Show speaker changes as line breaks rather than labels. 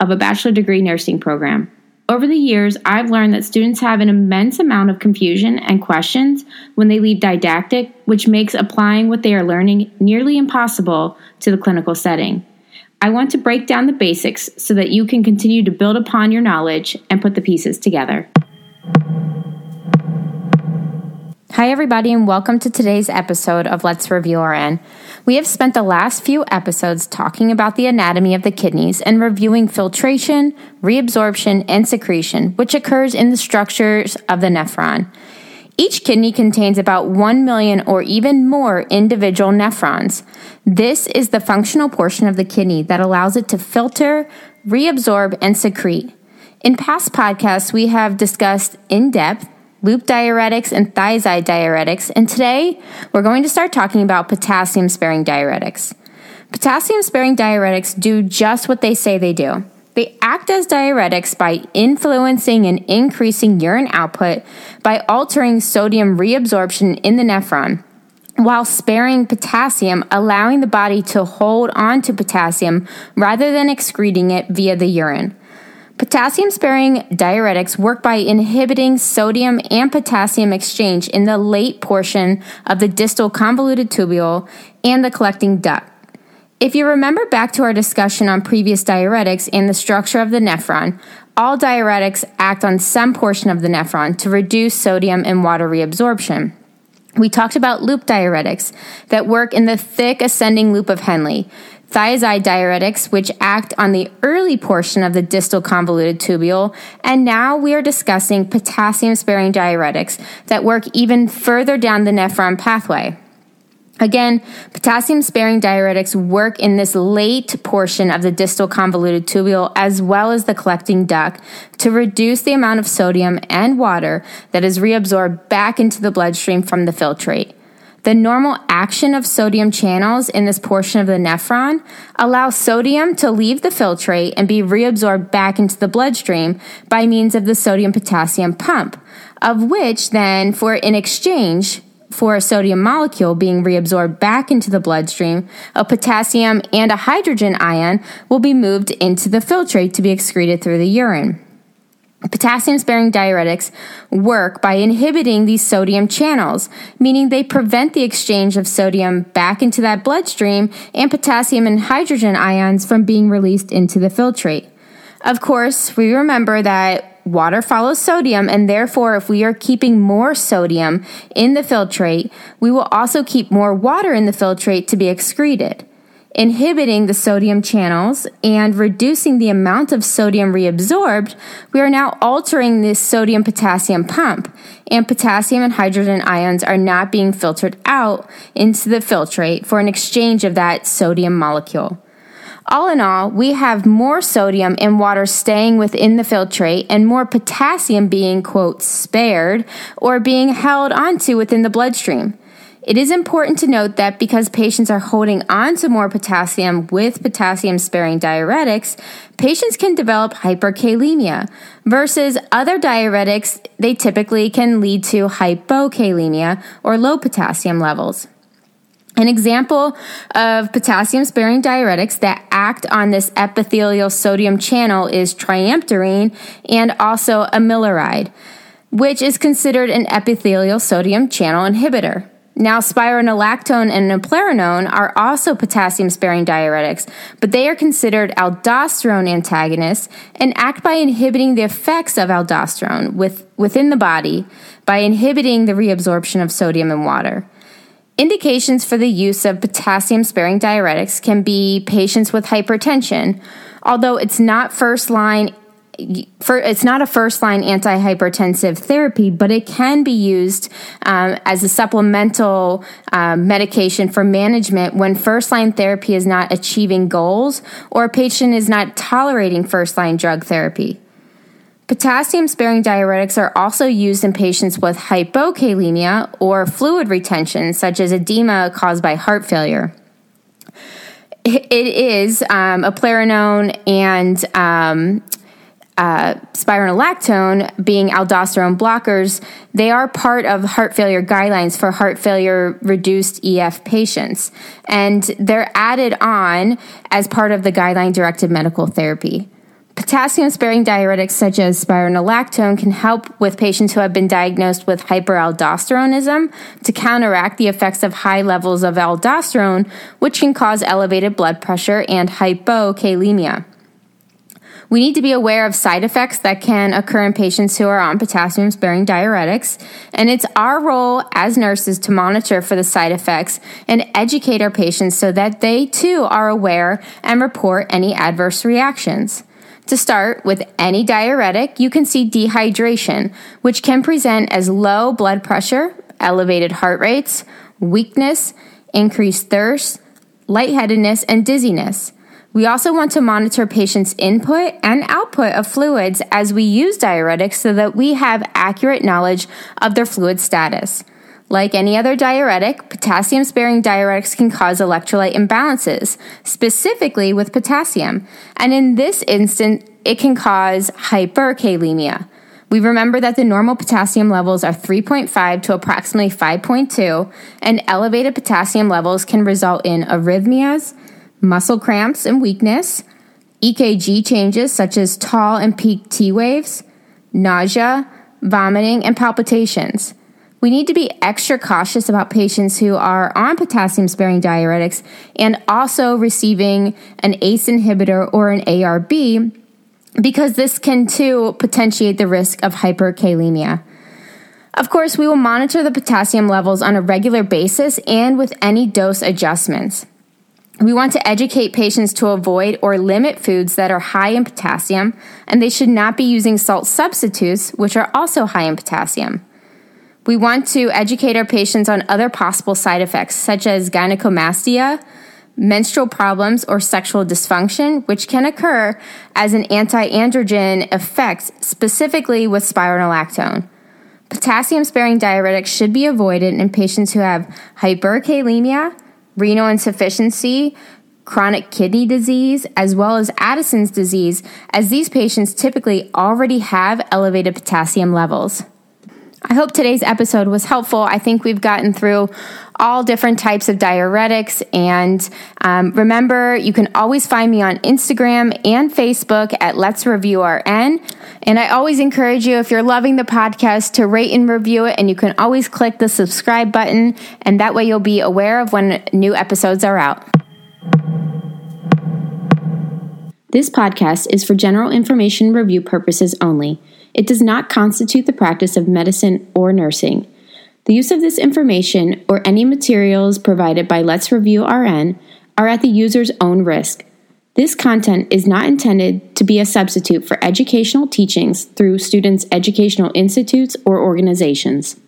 of a bachelor degree nursing program. Over the years, I've learned that students have an immense amount of confusion and questions when they leave didactic, which makes applying what they are learning nearly impossible to the clinical setting. I want to break down the basics so that you can continue to build upon your knowledge and put the pieces together. Hi, everybody, and welcome to today's episode of Let's Review RN. We have spent the last few episodes talking about the anatomy of the kidneys and reviewing filtration, reabsorption, and secretion, which occurs in the structures of the nephron. Each kidney contains about 1 million or even more individual nephrons. This is the functional portion of the kidney that allows it to filter, reabsorb, and secrete. In past podcasts, we have discussed in depth loop diuretics, and thiazide diuretics, and today we're going to start talking about potassium sparing diuretics. Potassium sparing diuretics do just what they say they do. They act as diuretics by influencing and increasing urine output by altering sodium reabsorption in the nephron, while sparing potassium, allowing the body to hold on to potassium rather than excreting it via the urine. Potassium sparing diuretics work by inhibiting sodium and potassium exchange in the late portion of the distal convoluted tubule and the collecting duct. If you remember back to our discussion on previous diuretics and the structure of the nephron, all diuretics act on some portion of the nephron to reduce sodium and water reabsorption. We talked about loop diuretics that work in the thick ascending loop of Henle thiazide diuretics, which act on the early portion of the distal convoluted tubule, and now we are discussing potassium sparing diuretics that work even further down the nephron pathway. Again, potassium sparing diuretics work in this late portion of the distal convoluted tubule as well as the collecting duct to reduce the amount of sodium and water that is reabsorbed back into the bloodstream from the filtrate. The normal action of sodium channels in this portion of the nephron allows sodium to leave the filtrate and be reabsorbed back into the bloodstream by means of the sodium potassium pump, of which then, for in exchange, for a sodium molecule being reabsorbed back into the bloodstream, a potassium and a hydrogen ion will be moved into the filtrate to be excreted through the urine. Potassium sparing diuretics work by inhibiting these sodium channels, meaning they prevent the exchange of sodium back into that bloodstream and potassium and hydrogen ions from being released into the filtrate. Of course, we remember that water follows sodium, and therefore, if we are keeping more sodium in the filtrate, we will also keep more water in the filtrate to be excreted inhibiting the sodium channels and reducing the amount of sodium reabsorbed, we are now altering this sodium potassium pump, and potassium and hydrogen ions are not being filtered out into the filtrate for an exchange of that sodium molecule. All in all, we have more sodium and water staying within the filtrate and more potassium being, quote, spared or being held onto within the bloodstream. It is important to note that because patients are holding on to more potassium with potassium sparing diuretics, patients can develop hyperkalemia versus other diuretics, they typically can lead to hypokalemia or low potassium levels. An example of potassium sparing diuretics that act on this epithelial sodium channel is triamterene and also amiloride, which is considered an epithelial sodium channel inhibitor. Now, spironolactone and eplerenone are also potassium sparing diuretics, but they are considered aldosterone antagonists and act by inhibiting the effects of aldosterone with, within the body by inhibiting the reabsorption of sodium and water. Indications for the use of potassium sparing diuretics can be patients with hypertension, although it's not first line for it's not a first line antihypertensive therapy, but it can be used um, as a supplemental um, medication for management when first line therapy is not achieving goals or a patient is not tolerating first line drug therapy. Potassium sparing diuretics are also used in patients with hypokalemia or fluid retention, such as edema caused by heart failure. It is um, eplerenone and um, uh, spironolactone being aldosterone blockers, they are part of heart failure guidelines for heart failure reduced EF patients. And they're added on as part of the guideline directed medical therapy. Potassium sparing diuretics such as spironolactone can help with patients who have been diagnosed with hyperaldosteronism to counteract the effects of high levels of aldosterone, which can cause elevated blood pressure and hypokalemia. We need to be aware of side effects that can occur in patients who are on potassium sparing diuretics, and it's our role as nurses to monitor for the side effects and educate our patients so that they too are aware and report any adverse reactions. To start, with any diuretic, you can see dehydration, which can present as low blood pressure, elevated heart rates, weakness, increased thirst, lightheadedness, and dizziness. We also want to monitor patients' input and output of fluids as we use diuretics so that we have accurate knowledge of their fluid status. Like any other diuretic, potassium sparing diuretics can cause electrolyte imbalances, specifically with potassium. And in this instance, it can cause hyperkalemia. We remember that the normal potassium levels are 3.5 to approximately 5.2, and elevated potassium levels can result in arrhythmias, muscle cramps and weakness, EKG changes such as tall and peak T waves, nausea, vomiting, and palpitations. We need to be extra cautious about patients who are on potassium sparing diuretics and also receiving an ACE inhibitor or an ARB because this can too potentiate the risk of hyperkalemia. Of course, we will monitor the potassium levels on a regular basis and with any dose adjustments. We want to educate patients to avoid or limit foods that are high in potassium, and they should not be using salt substitutes, which are also high in potassium. We want to educate our patients on other possible side effects, such as gynecomastia, menstrual problems, or sexual dysfunction, which can occur as an anti androgen effect, specifically with spironolactone. Potassium sparing diuretics should be avoided in patients who have hyperkalemia renal insufficiency, chronic kidney disease, as well as Addison's disease, as these patients typically already have elevated potassium levels. I hope today's episode was helpful. I think we've gotten through all different types of diuretics. And um, remember, you can always find me on Instagram and Facebook at Let's Review RN. And I always encourage you, if you're loving the podcast, to rate and review it. And you can always click the subscribe button, and that way you'll be aware of when new episodes are out. This podcast is for general information review purposes only. It does not constitute the practice of medicine or nursing. The use of this information or any materials provided by Let's Review RN are at the user's own risk. This content is not intended to be a substitute for educational teachings through students' educational institutes or organizations.